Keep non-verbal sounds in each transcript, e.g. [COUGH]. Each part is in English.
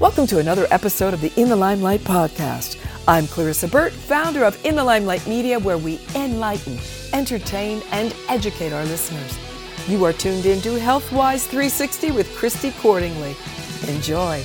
Welcome to another episode of the In the Limelight podcast. I'm Clarissa Burt, founder of In the Limelight Media, where we enlighten, entertain, and educate our listeners. You are tuned in to Healthwise 360 with Chrissy Cordingley. Enjoy.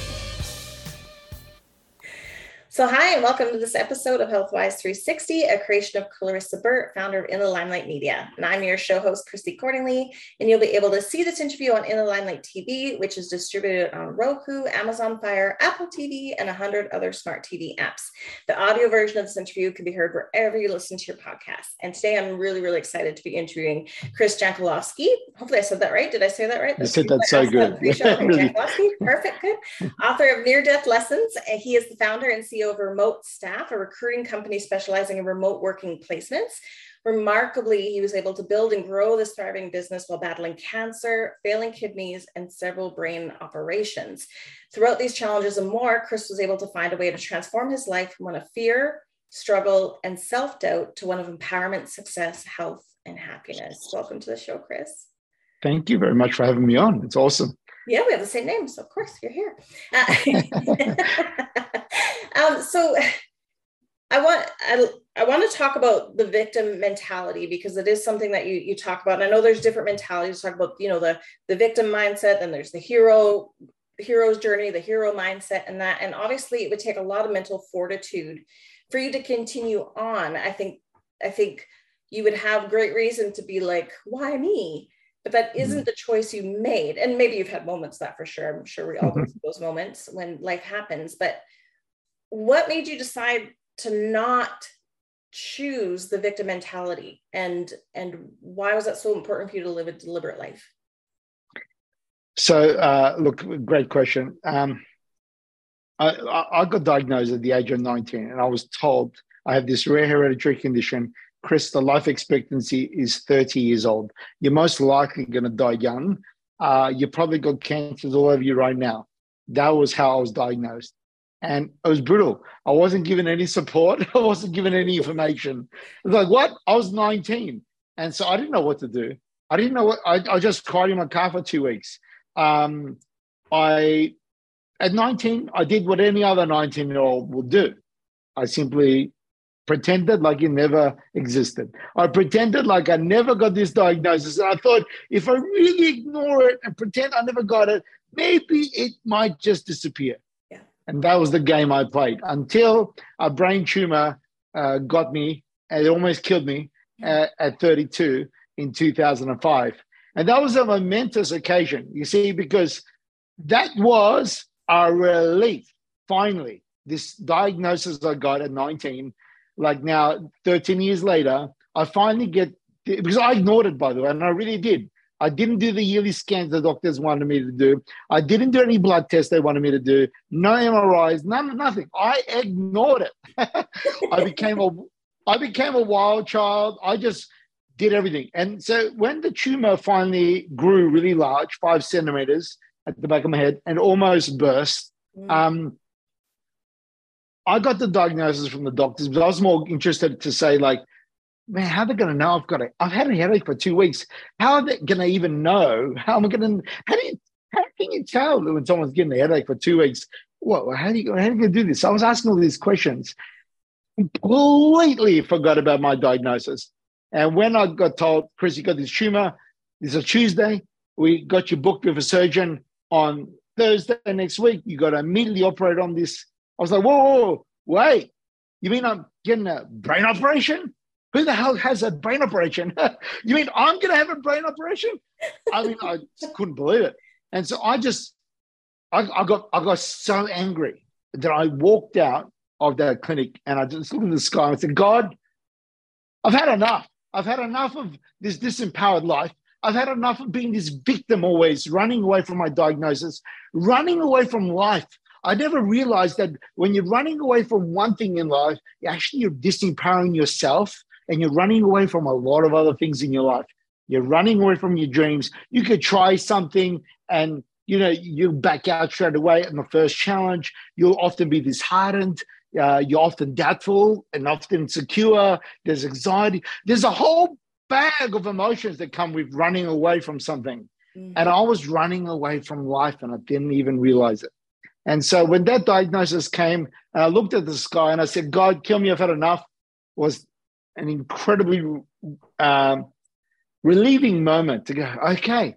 So, hi, and welcome to this episode of Healthwise 360, a creation of Clarissa Burt, founder of In the Limelight Media. And I'm your show host, Chrissy Cordingley, and you'll be able to see this interview on In the Limelight TV, which is distributed on Roku, Amazon Fire, Apple TV, and 100 other smart TV apps. The audio version of this interview can be heard wherever you listen to your podcast. And today I'm really, really excited to be interviewing Chris Jankulovski. Hopefully, I said that right. Did I say that right? You said that so good. [LAUGHS] Perfect, good. Author of Near Death Lessons. He is the founder and CEO of Remote Staff, a recruiting company specializing in remote working placements. Remarkably, he was able to build and grow this thriving business while battling cancer, failing kidneys, and several brain operations. Throughout these challenges and more, Chris was able to find a way to transform his life from one of fear, struggle, and self doubt to one of empowerment, success, health, and happiness. Welcome to the show, Chris. Thank you very much for having me on. It's awesome. Yeah, we have the same name, so of course you're here. Uh, [LAUGHS] um, so I want I, I want to talk about the victim mentality because it is something that you you talk about. And I know there's different mentalities. Talk about you know the the victim mindset, and there's the hero hero's journey, the hero mindset, and that. And obviously, it would take a lot of mental fortitude for you to continue on. I think I think you would have great reason to be like, why me? But that mm-hmm. isn't the choice you made. And maybe you've had moments that for sure. I'm sure we all go mm-hmm. through those moments when life happens. But what made you decide to not choose the victim mentality and and why was that so important for you to live a deliberate life so uh, look great question um, I, I got diagnosed at the age of 19 and i was told i have this rare hereditary condition Chris, the life expectancy is 30 years old. You're most likely going to die young. Uh, you probably got cancers all over you right now. That was how I was diagnosed. And it was brutal. I wasn't given any support. [LAUGHS] I wasn't given any information. It was like, what? I was 19. And so I didn't know what to do. I didn't know what, I, I just cried in my car for two weeks. Um, I, at 19, I did what any other 19 year old would do. I simply pretended like it never existed. I pretended like I never got this diagnosis. And I thought if I really ignore it and pretend I never got it, maybe it might just disappear. Yeah. And that was the game I played until a brain tumor uh, got me and it almost killed me at, at 32 in 2005. And that was a momentous occasion, you see, because that was a relief, finally. This diagnosis I got at 19 like now 13 years later, I finally get because I ignored it by the way, and I really did. I didn't do the yearly scans the doctors wanted me to do. I didn't do any blood tests they wanted me to do. No MRIs, none, nothing. I ignored it. [LAUGHS] I became a, I became a wild child. I just did everything. And so when the tumor finally grew really large, five centimeters at the back of my head, and almost burst, mm. um, I got the diagnosis from the doctors, but I was more interested to say, like, man, how are they going to know I've got it? I've had a headache for two weeks. How are they going to even know? How am I going to? How do you? How can you tell when someone's getting a headache for two weeks? What? How do you? How do you going to do this? I was asking all these questions. Completely forgot about my diagnosis. And when I got told, Chris, you got this tumor. It's a Tuesday. We got you booked with a surgeon on Thursday next week. You got to immediately operate on this was like, whoa, whoa, whoa, wait, you mean I'm getting a brain operation? Who the hell has a brain operation? [LAUGHS] you mean I'm going to have a brain operation? I mean, I couldn't believe it. And so I just, I, I, got, I got so angry that I walked out of that clinic and I just looked in the sky and I said, God, I've had enough. I've had enough of this disempowered life. I've had enough of being this victim always, running away from my diagnosis, running away from life I never realized that when you're running away from one thing in life, actually you're disempowering yourself and you're running away from a lot of other things in your life. You're running away from your dreams. You could try something and you know you'll back out straight away in the first challenge. You'll often be disheartened. Uh, you're often doubtful and often insecure. There's anxiety. There's a whole bag of emotions that come with running away from something. Mm-hmm. And I was running away from life and I didn't even realize it. And so when that diagnosis came, and I looked at the sky and I said, God, kill me, I've had enough, was an incredibly um, relieving moment to go, okay.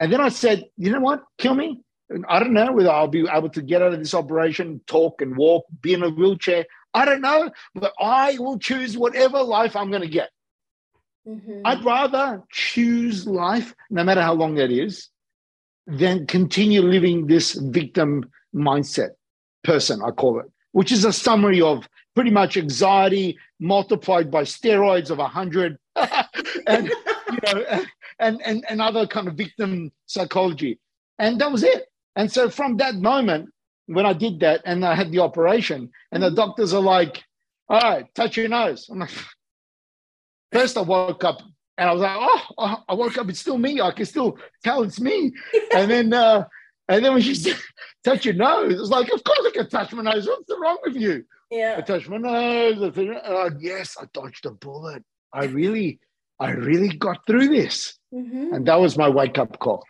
And then I said, you know what, kill me. I don't know whether I'll be able to get out of this operation, talk and walk, be in a wheelchair. I don't know, but I will choose whatever life I'm going to get. Mm-hmm. I'd rather choose life, no matter how long that is, than continue living this victim mindset person, I call it, which is a summary of pretty much anxiety multiplied by steroids of 100 [LAUGHS] and, you know, and, and, and other kind of victim psychology. And that was it. And so from that moment, when I did that and I had the operation, and the doctors are like, all right, touch your nose. I'm like, [LAUGHS] first I woke up and I was like, oh, I woke up, it's still me. I can still tell it's me. [LAUGHS] and then, uh, and then when she said, touch your nose, it's like, of course I can touch my nose. What's wrong with you? Yeah. I touched my nose. I think, yes, I dodged a bullet. I really, I really got through this. Mm-hmm. And that was my wake up call.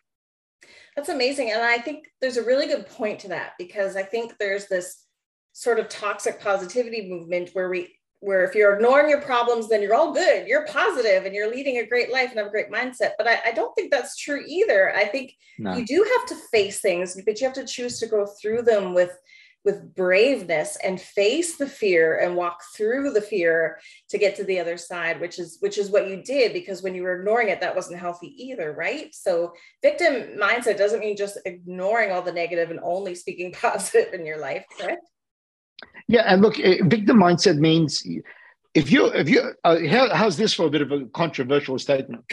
That's amazing. And I think there's a really good point to that because I think there's this sort of toxic positivity movement where we where if you're ignoring your problems, then you're all good, you're positive and you're leading a great life and have a great mindset. But I, I don't think that's true either. I think no. you do have to face things, but you have to choose to go through them with with braveness and face the fear and walk through the fear to get to the other side which is which is what you did because when you were ignoring it that wasn't healthy either right so victim mindset doesn't mean just ignoring all the negative and only speaking [LAUGHS] positive in your life correct yeah and look eh, victim mindset means if you if you uh, how, how's this for a bit of a controversial statement [LAUGHS]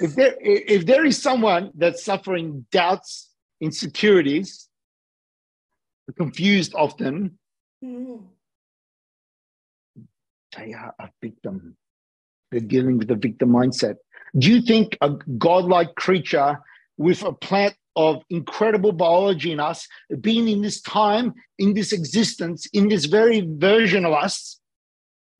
if there if there is someone that's suffering doubts insecurities confused often, mm. they are a victim. They're dealing with a victim mindset. Do you think a godlike creature with a plant of incredible biology in us, being in this time, in this existence, in this very version of us,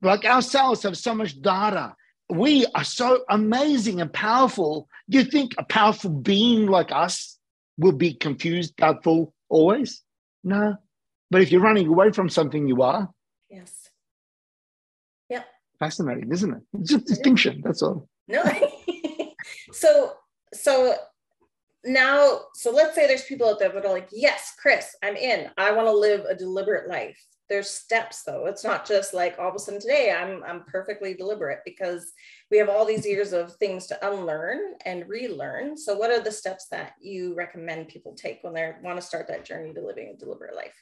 like our cells have so much data. We are so amazing and powerful. Do you think a powerful being like us will be confused, doubtful always? No. But if you're running away from something, you are. Yes. Yep. Fascinating, isn't it? It's just distinction. That's all. No. [LAUGHS] so, so now, so let's say there's people out there that are like, yes, Chris, I'm in. I want to live a deliberate life. There's steps though. It's not just like all of a sudden today I'm I'm perfectly deliberate because we have all these years of things to unlearn and relearn. So what are the steps that you recommend people take when they want to start that journey to living a deliberate life?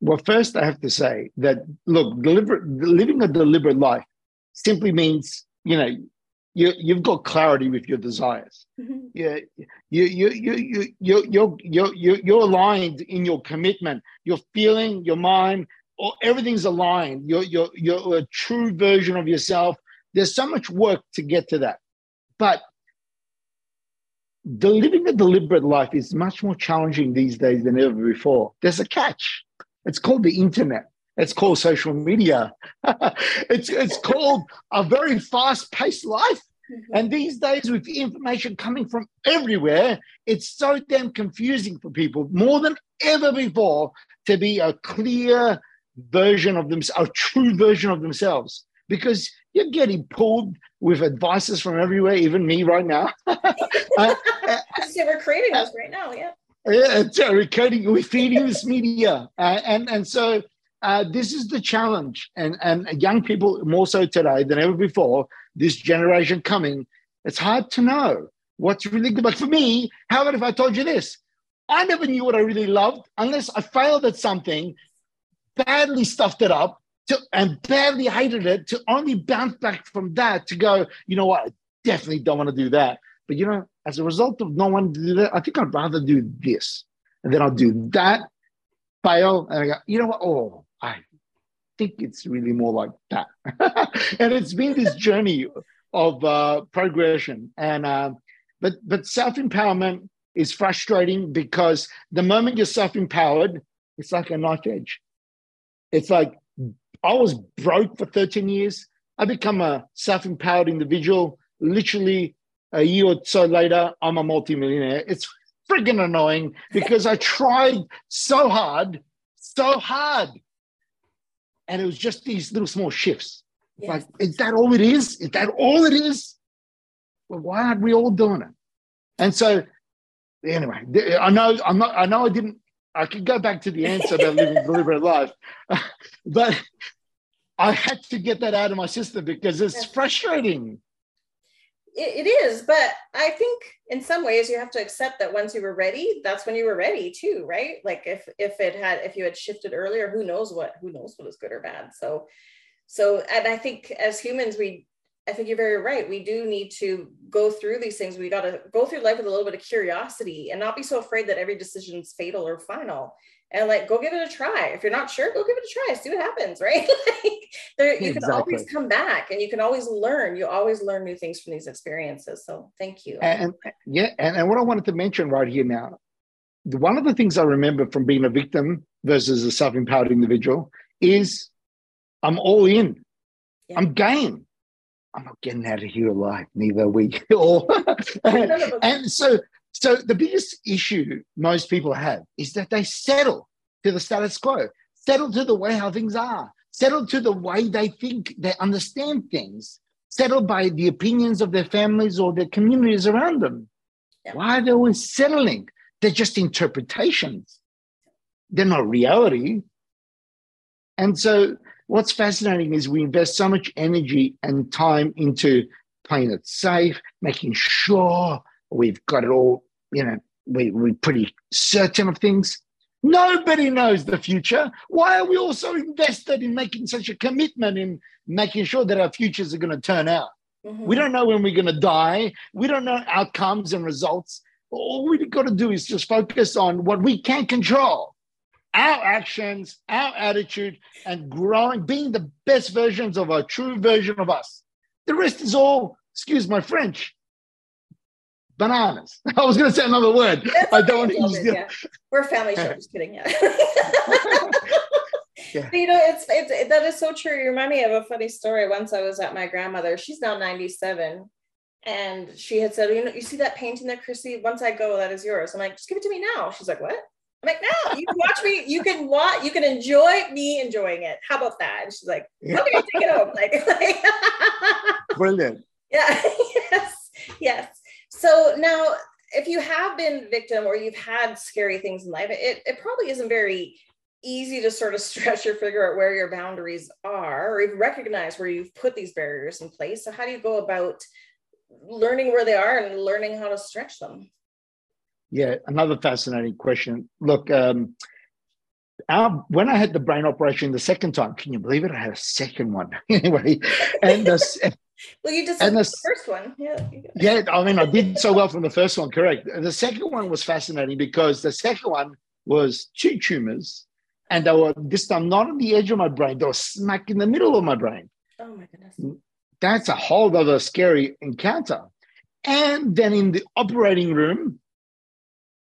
Well, first I have to say that look, deliberate, living a deliberate life simply means you know you you've got clarity with your desires. Mm-hmm. Yeah, you you you you you you you you you're aligned in your commitment. Your feeling, your mind, or everything's aligned. You're you're you're a true version of yourself. There's so much work to get to that, but the living a deliberate life is much more challenging these days than ever before. There's a catch. It's called the internet. It's called social media. [LAUGHS] it's, it's called a very fast paced life. Mm-hmm. And these days, with information coming from everywhere, it's so damn confusing for people more than ever before to be a clear version of themselves, a true version of themselves, because you're getting pulled with advices from everywhere, even me right now. [LAUGHS] uh, [LAUGHS] uh, we're creating those right now, yeah. Yeah, we're coding, we're feeding this media, uh, and and so uh, this is the challenge, and and young people more so today than ever before. This generation coming, it's hard to know what's really good. But for me, how about if I told you this? I never knew what I really loved unless I failed at something, badly stuffed it up, to, and badly hated it. To only bounce back from that to go, you know what? I definitely don't want to do that. But you know, as a result of no one to do that, I think I'd rather do this. And then I'll do that, fail, and I go, you know what? Oh, I think it's really more like that. [LAUGHS] and it's been this journey of uh, progression. And uh, but but self-empowerment is frustrating because the moment you're self-empowered, it's like a knife edge. It's like I was broke for 13 years. I become a self-empowered individual literally a year or so later, I'm a multimillionaire. It's friggin' annoying because I tried so hard, so hard. And it was just these little small shifts. Yes. Like, is that all it is? Is that all it is? Well, why aren't we all doing it? And so, anyway, I know I'm not. I know I didn't. I could go back to the answer about living a deliberate [LAUGHS] life, [LAUGHS] but I had to get that out of my system because it's frustrating it is but i think in some ways you have to accept that once you were ready that's when you were ready too right? Like if if it had if you had shifted earlier who knows what who knows what is good or bad. So so and i think as humans we i think you're very right. We do need to go through these things. We got to go through life with a little bit of curiosity and not be so afraid that every decision is fatal or final and like go give it a try. If you're not sure, go give it a try. See what happens, [LAUGHS] right? like there, you exactly. can always come back and you can always learn. You always learn new things from these experiences. So thank you. And, and yeah, and, and what I wanted to mention right here now, one of the things I remember from being a victim versus a self-empowered individual is I'm all in. Yeah. I'm game. I'm not getting out of here alive, neither are we. [LAUGHS] all. and so so the biggest issue most people have is that they settle to the status quo, settle to the way how things are, settle to the way they think, they understand things, settle by the opinions of their families or their communities around them. Yeah. Why are they always settling? They're just interpretations. They're not reality. And so what's fascinating is we invest so much energy and time into playing it safe, making sure we've got it all, you know, we, we're pretty certain of things. Nobody knows the future. Why are we all so invested in making such a commitment in making sure that our futures are going to turn out? Mm-hmm. We don't know when we're going to die. We don't know outcomes and results. All we've got to do is just focus on what we can control our actions, our attitude, and growing, being the best versions of our true version of us. The rest is all, excuse my French, bananas. [LAUGHS] I was going to say another word. That's I don't use it, yeah. We're a family show. Just kidding. Yeah. [LAUGHS] yeah. you know, it's, it's that is so true. You remind me of a funny story. Once I was at my grandmother. She's now 97. And she had said, you know, you see that painting there, Chrissy? Once I go, that is yours. I'm like, just give it to me now. She's like, what? I'm like, no, you can watch me. You can watch. You can enjoy me enjoying it. How about that? And she's like, okay, take it home. Like, [LAUGHS] like brilliant. Yeah. yes. Yes. So now, if you have been victim or you've had scary things in life, it, it probably isn't very easy to sort of [LAUGHS] stretch or figure out where your boundaries are or even recognize where you've put these barriers in place. So how do you go about learning where they are and learning how to stretch them? Yeah, another fascinating question. Look, um, our, when I had the brain operation the second time, can you believe it? I had a second one [LAUGHS] anyway, and the, well, you just and the, first one. Yeah. Yeah, I mean, I did so well from the first one, correct. The second one was fascinating because the second one was two tumors, and they were this time not on the edge of my brain, they were smack in the middle of my brain. Oh my goodness. Mm, that's a whole other scary encounter. And then in the operating room,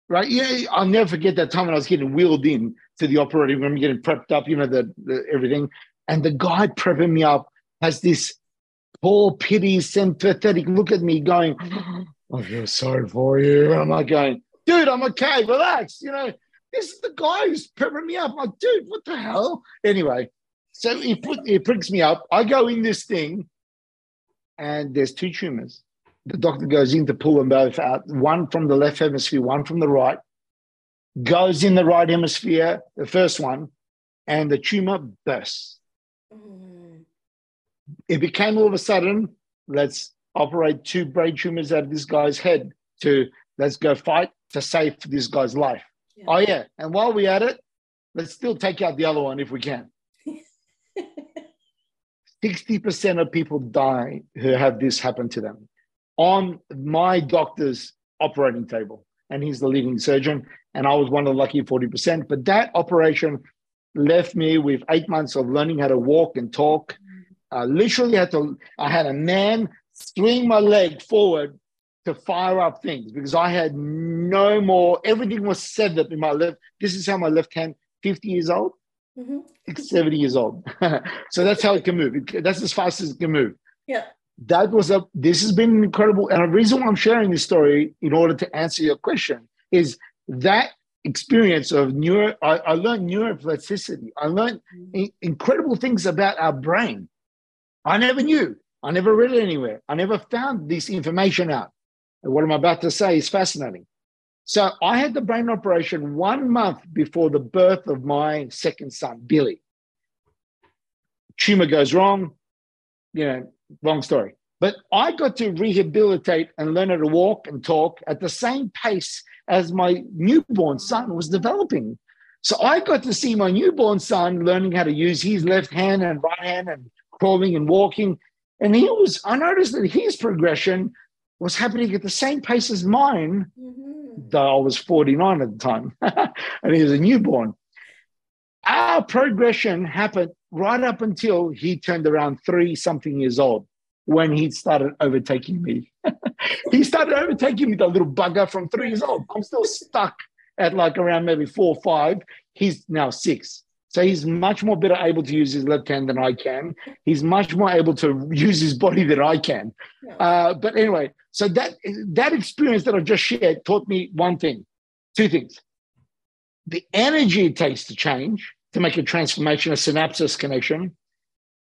right? Yeah, I'll never forget that time when I was getting wheeled in to the operating room, getting prepped up, you know, the, the everything. And the guy prepping me up has this poor, pity, sympathetic look at me going, [LAUGHS] I feel sorry for you. I'm like going, dude, I'm okay, relax. You know, this is the guy who's peppering me up. I'm like, dude, what the hell? Anyway, so he put he pricks me up. I go in this thing, and there's two tumors. The doctor goes in to pull them both out, one from the left hemisphere, one from the right. Goes in the right hemisphere, the first one, and the tumor bursts. Mm it became all of a sudden, let's operate two brain tumors out of this guy's head to let's go fight to save this guy's life. Yeah. Oh, yeah. And while we're at it, let's still take out the other one if we can. [LAUGHS] 60% of people die who have this happen to them on my doctor's operating table. And he's the leading surgeon. And I was one of the lucky 40%. But that operation left me with eight months of learning how to walk and talk I literally had to, I had a man swing my leg forward to fire up things because I had no more, everything was set up in my left. This is how my left hand, 50 years old, mm-hmm. it's 70 years old. [LAUGHS] so that's how it can move. It, that's as fast as it can move. Yeah. That was a, this has been incredible. And the reason why I'm sharing this story in order to answer your question is that experience of neuro, I, I learned neuroplasticity. I learned mm. in, incredible things about our brain. I never knew. I never read it anywhere. I never found this information out. And what I'm about to say is fascinating. So I had the brain operation one month before the birth of my second son, Billy. Tumor goes wrong, you know, long story. But I got to rehabilitate and learn how to walk and talk at the same pace as my newborn son was developing. So I got to see my newborn son learning how to use his left hand and right hand and crawling and walking. And he was, I noticed that his progression was happening at the same pace as mine, mm-hmm. though I was 49 at the time [LAUGHS] and he was a newborn. Our progression happened right up until he turned around three something years old when he started overtaking me. [LAUGHS] he started overtaking me, the little bugger from three years old. I'm still stuck at like around maybe four or five. He's now six. So he's much more better able to use his left hand than I can. He's much more able to [LAUGHS] use his body than I can. Uh, but anyway, so that that experience that I've just shared taught me one thing, two things. The energy it takes to change, to make a transformation, a synapses connection,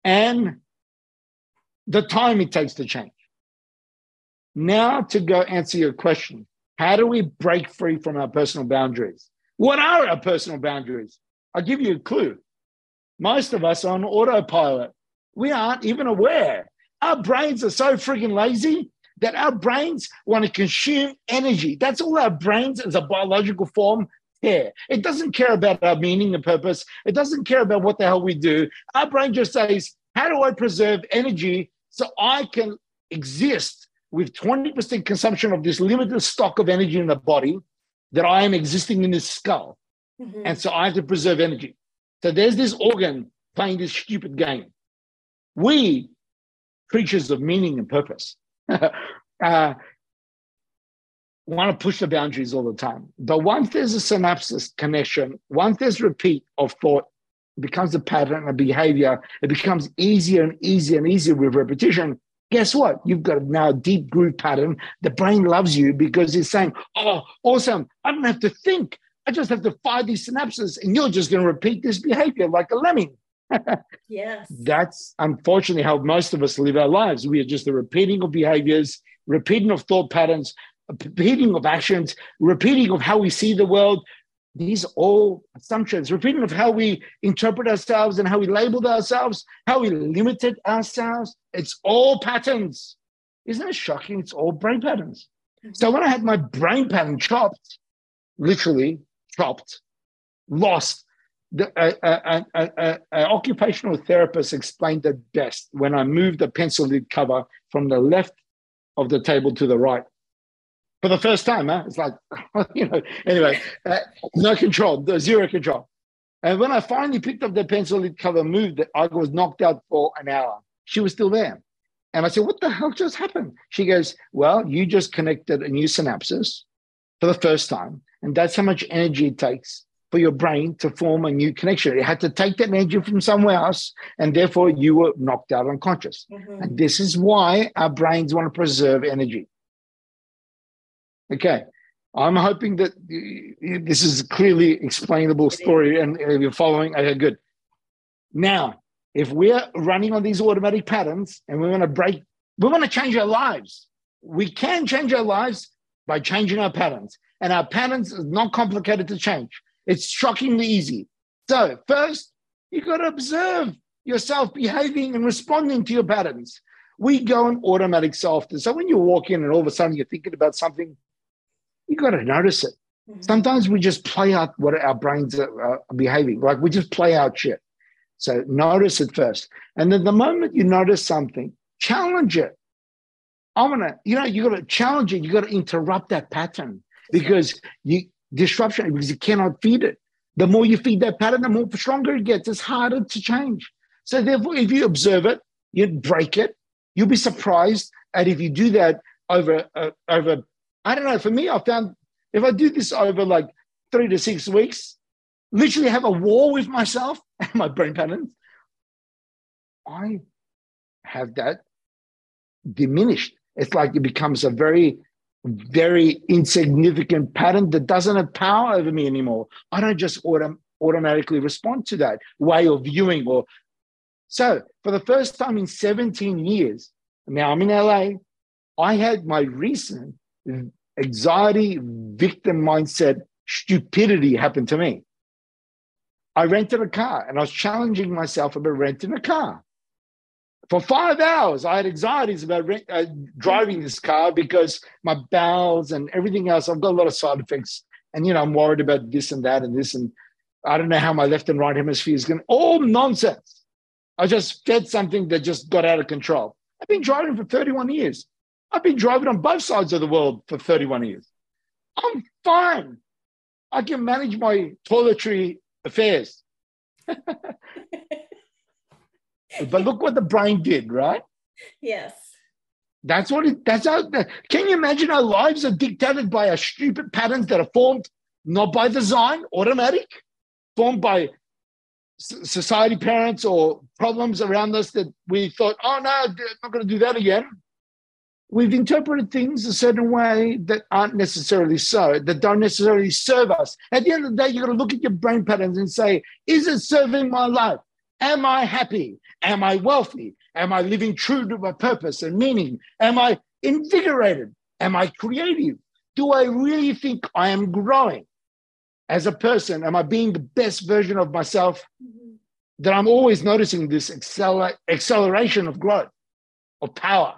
and the time it takes to change. Now, to go answer your question, how do we break free from our personal boundaries? What are our personal boundaries? I'll give you a clue. Most of us are on autopilot. We aren't even aware. Our brains are so freaking lazy that our brains want to consume energy. That's all our brains as a biological form care. It doesn't care about our meaning and purpose. It doesn't care about what the hell we do. Our brain just says, how do I preserve energy so I can exist with 20% consumption of this limited stock of energy in the body that I am existing in this skull? Mm-hmm. And so I have to preserve energy. So there's this organ playing this stupid game. We, creatures of meaning and purpose, [LAUGHS] uh, want to push the boundaries all the time. But once there's a synapses connection, once there's repeat of thought, it becomes a pattern of behavior. It becomes easier and easier and easier with repetition. Guess what? You've got now a deep groove pattern. The brain loves you because it's saying, Oh, awesome. I don't have to think. I just have to fire these synapses, and you're just going to repeat this behavior like a lemming. [LAUGHS] yes. That's unfortunately how most of us live our lives. We are just the repeating of behaviors, repeating of thought patterns, repeating of actions, repeating of how we see the world. These all assumptions, repeating of how we interpret ourselves and how we labeled ourselves, how we limited ourselves. It's all patterns. Isn't it shocking? It's all brain patterns. So mm-hmm. when I had my brain pattern chopped, literally chopped, lost, the uh, uh, occupational therapist explained it best when I moved the pencil lid cover from the left of the table to the right for the first time. Huh? It's like, [LAUGHS] you know, anyway, uh, no control, zero control. And when I finally picked up the pencil lid cover, moved it, I was knocked out for an hour. She was still there. And I said, What the hell just happened? She goes, Well, you just connected a new synapses for the first time. And that's how much energy it takes for your brain to form a new connection. It had to take that energy from somewhere else, and therefore you were knocked out unconscious. Mm-hmm. And this is why our brains want to preserve energy. Okay. I'm hoping that this is a clearly explainable story and you're following. Okay, good. Now, if we're running on these automatic patterns and we want to break, we want to change our lives. We can change our lives by changing our patterns. And our patterns is not complicated to change. It's shockingly easy. So, first, you got to observe yourself behaving and responding to your patterns. We go in automatic self. So, when you walk in and all of a sudden you're thinking about something, you got to notice it. Mm-hmm. Sometimes we just play out what our brains are, are behaving, like we just play out shit. So, notice it first. And then the moment you notice something, challenge it. I'm gonna, you know, you got to challenge it. You got to interrupt that pattern because you disruption because you cannot feed it. The more you feed that pattern, the more stronger it gets. It's harder to change. So therefore, if you observe it, you break it. You'll be surprised at if you do that over uh, over. I don't know. For me, I found if I do this over like three to six weeks, literally have a war with myself [LAUGHS] and my brain patterns, I have that diminished. It's like it becomes a very very insignificant pattern that doesn't have power over me anymore. I don't just autom- automatically respond to that way of viewing or so for the first time in 17 years, now I'm in LA, I had my recent anxiety, victim mindset, stupidity happen to me. I rented a car and I was challenging myself about renting a car. For five hours, I had anxieties about rent, uh, driving this car because my bowels and everything else, I've got a lot of side effects. And, you know, I'm worried about this and that and this. And I don't know how my left and right hemisphere is going. All nonsense. I just fed something that just got out of control. I've been driving for 31 years. I've been driving on both sides of the world for 31 years. I'm fine. I can manage my toiletry affairs. [LAUGHS] but look what the brain did, right? Yes. That's what it, that's how, can you imagine our lives are dictated by our stupid patterns that are formed not by design, automatic, formed by society parents or problems around us that we thought, oh no, I'm not going to do that again. We've interpreted things a certain way that aren't necessarily so, that don't necessarily serve us. At the end of the day, you've got to look at your brain patterns and say, is it serving my life? Am I happy? Am I wealthy? Am I living true to my purpose and meaning? Am I invigorated? Am I creative? Do I really think I am growing? as a person? Am I being the best version of myself? Mm-hmm. That I'm always noticing this acceler- acceleration of growth, of power.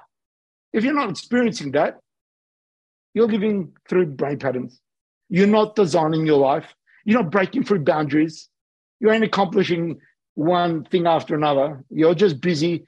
If you're not experiencing that, you're living through brain patterns. You're not designing your life. You're not breaking through boundaries. You ain't accomplishing one thing after another. You're just busy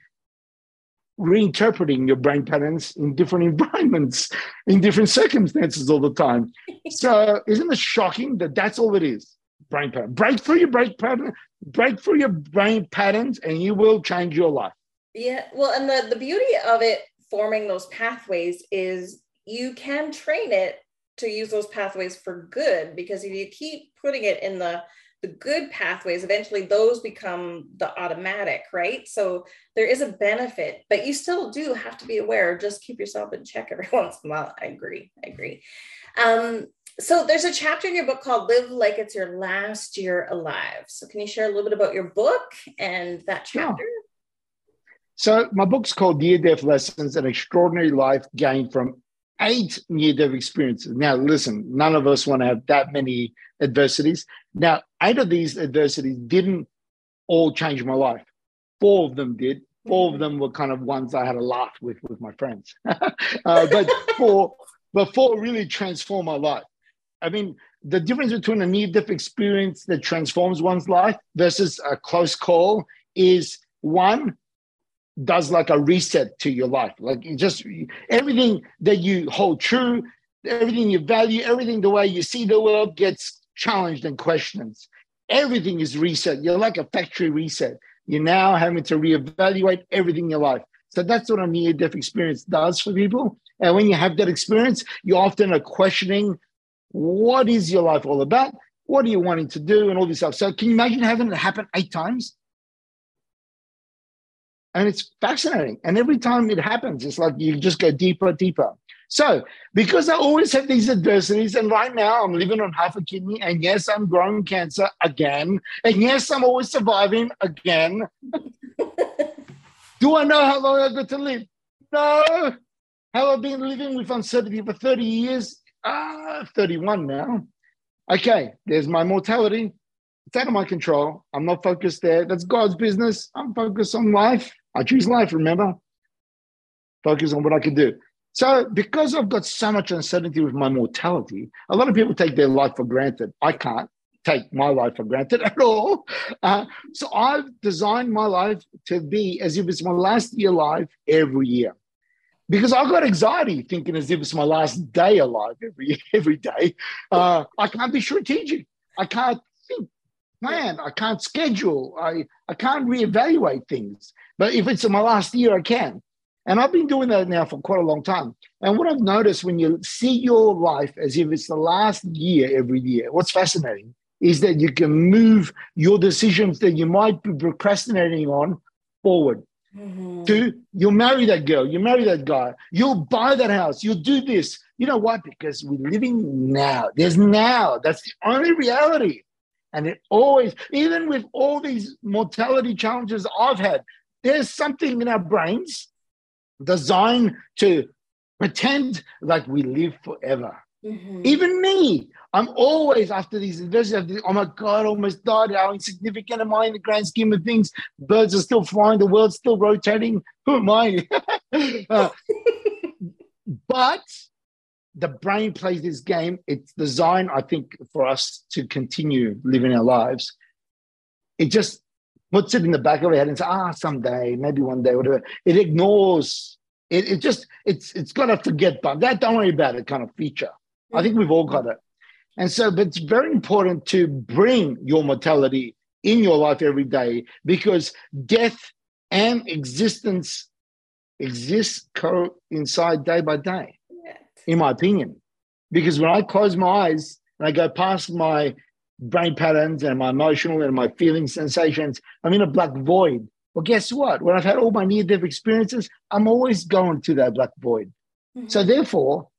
reinterpreting your brain patterns in different [LAUGHS] environments, in different circumstances all the time. [LAUGHS] so, isn't it shocking that that's all it is? Brain pattern. Break through your brain pattern, break through your brain patterns, and you will change your life. Yeah. Well, and the, the beauty of it forming those pathways is you can train it to use those pathways for good because if you keep putting it in the the good pathways eventually those become the automatic right so there is a benefit but you still do have to be aware just keep yourself in check every [LAUGHS] once in a while i agree i agree um, so there's a chapter in your book called live like it's your last year alive so can you share a little bit about your book and that chapter yeah. So my book's called Near Death Lessons: An Extraordinary Life Gained from Eight Near Death Experiences. Now, listen, none of us want to have that many adversities. Now, eight of these adversities didn't all change my life. Four of them did. Four of mm-hmm. them were kind of ones I had a laugh with with my friends. [LAUGHS] uh, but four, but four really transformed my life. I mean, the difference between a near-death experience that transforms one's life versus a close call is one does like a reset to your life. Like just everything that you hold true, everything you value, everything the way you see the world gets challenged and questioned. Everything is reset. You're like a factory reset. You're now having to reevaluate everything in your life. So that's what a near death experience does for people. And when you have that experience, you often are questioning what is your life all about? What are you wanting to do? And all this stuff. So can you imagine having it happen eight times? And it's fascinating. And every time it happens, it's like you just go deeper, deeper. So, because I always have these adversities, and right now I'm living on half a kidney, and yes, I'm growing cancer again, and yes, I'm always surviving again. [LAUGHS] Do I know how long I've got to live? No. Have I've been living with uncertainty for 30 years? Ah, 31 now. Okay, there's my mortality. It's out of my control. I'm not focused there. That's God's business. I'm focused on life. I choose life, remember? Focus on what I can do. So, because I've got so much uncertainty with my mortality, a lot of people take their life for granted. I can't take my life for granted [LAUGHS] at all. Uh, so, I've designed my life to be as if it's my last year alive every year. Because I've got anxiety thinking as if it's my last day alive every [LAUGHS] every day. Uh, I can't be strategic. I can't think, plan. I can't schedule. I, I can't reevaluate things. But if it's my last year, I can. And I've been doing that now for quite a long time. And what I've noticed when you see your life as if it's the last year every year, what's fascinating is that you can move your decisions that you might be procrastinating on forward. Mm-hmm. To you'll marry that girl, you marry that guy, you'll buy that house, you'll do this, You know what? Because we're living now. There's now. That's the only reality. And it always, even with all these mortality challenges I've had, there's something in our brains designed to pretend like we live forever. Mm-hmm. Even me, I'm always after these adversities. Oh my God, I almost died. How insignificant am I in the grand scheme of things? Birds are still flying, the world's still rotating. Who am I? [LAUGHS] uh, but the brain plays this game. It's designed, I think, for us to continue living our lives. It just puts it in the back of our head and says, ah, someday, maybe one day, whatever. It ignores. It, it just it's it's got a forget button. That don't worry about it kind of feature. I think we've all got it. And so, but it's very important to bring your mortality in your life every day because death and existence exist coincide day by day, in my opinion. Because when I close my eyes and I go past my brain patterns and my emotional and my feeling sensations, I'm in a black void. Well, guess what? When I've had all my near death experiences, I'm always going to that black void. Mm-hmm. So, therefore,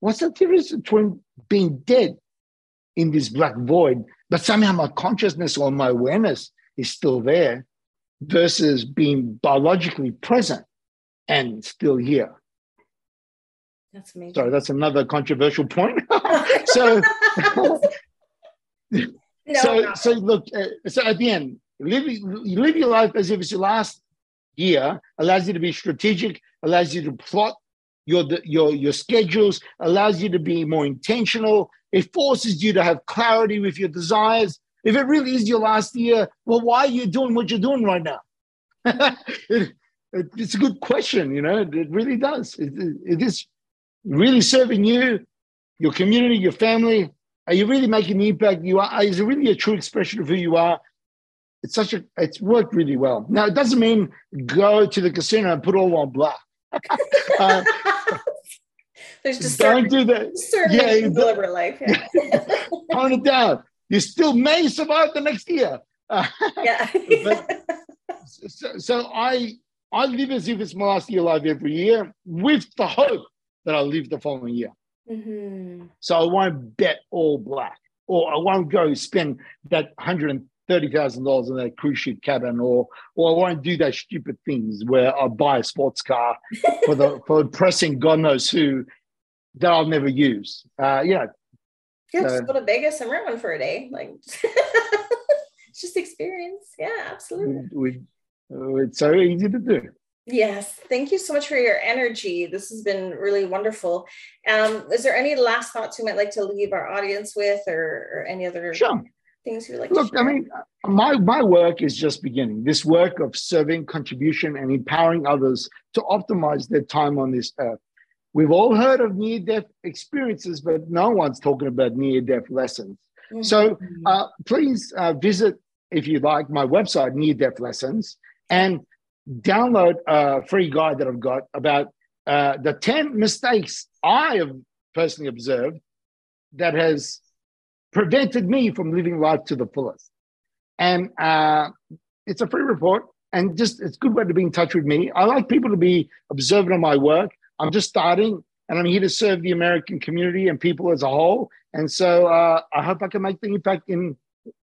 what's the difference between being dead in this black void, but somehow my consciousness or my awareness is still there versus being biologically present and still here. That's amazing. Sorry, that's another controversial point. [LAUGHS] so, [LAUGHS] [LAUGHS] no, so, no. so look. Uh, so at the end, live you live your life as if it's your last year. Allows you to be strategic. Allows you to plot your your your schedules. Allows you to be more intentional. It forces you to have clarity with your desires. If it really is your last year, well, why are you doing what you're doing right now? it, [LAUGHS] it, it's a good question, you know, it really does. It, it is really serving you, your community, your family. Are you really making the impact you are? Is it really a true expression of who you are? It's such a, it's worked really well. Now, it doesn't mean go to the casino and put all on black. [LAUGHS] uh, there's just don't certain, do that. Certain yeah, you deliberate life. Yeah. [LAUGHS] Tone it down. You still may survive the next year. yeah. [LAUGHS] but, so, so I I live as if it's my last year alive every year with the hope that I'll live the following year. Mm-hmm. So I won't bet all black, or I won't go spend that hundred and thirty thousand dollars in that cruise ship cabin, or or I won't do those stupid things where I buy a sports car [LAUGHS] for the for pressing God knows who that I'll never use. Uh, yeah. Yeah, just go to Vegas and rent one for a day. Like [LAUGHS] it's just experience. Yeah, absolutely. We, we, it's so easy to do. Yes, thank you so much for your energy. This has been really wonderful. Um, is there any last thoughts you might like to leave our audience with, or, or any other sure. things you'd like? To Look, I mean, my my work is just beginning. This work of serving, contribution, and empowering others to optimize their time on this earth. We've all heard of near death experiences, but no one's talking about near death lessons. Mm-hmm. So uh, please uh, visit, if you like, my website, Near Death Lessons, and download a free guide that I've got about uh, the 10 mistakes I have personally observed that has prevented me from living life to the fullest. And uh, it's a free report, and just it's a good way to be in touch with me. I like people to be observant of my work I'm just starting and I'm here to serve the American community and people as a whole. And so uh, I hope I can make the impact in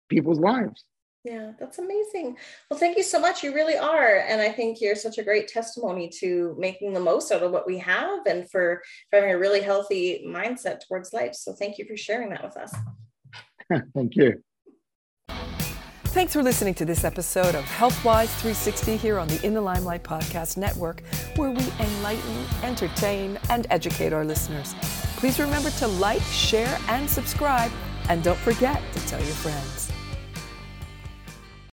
people's lives. Yeah, that's amazing. Well, thank you so much. You really are. And I think you're such a great testimony to making the most out of what we have and for, for having a really healthy mindset towards life. So thank you for sharing that with us. [LAUGHS] thank you. Thanks for listening to this episode of HealthWise 360 here on the In the Limelight Podcast Network, where we enlighten, entertain, and educate our listeners. Please remember to like, share, and subscribe, and don't forget to tell your friends.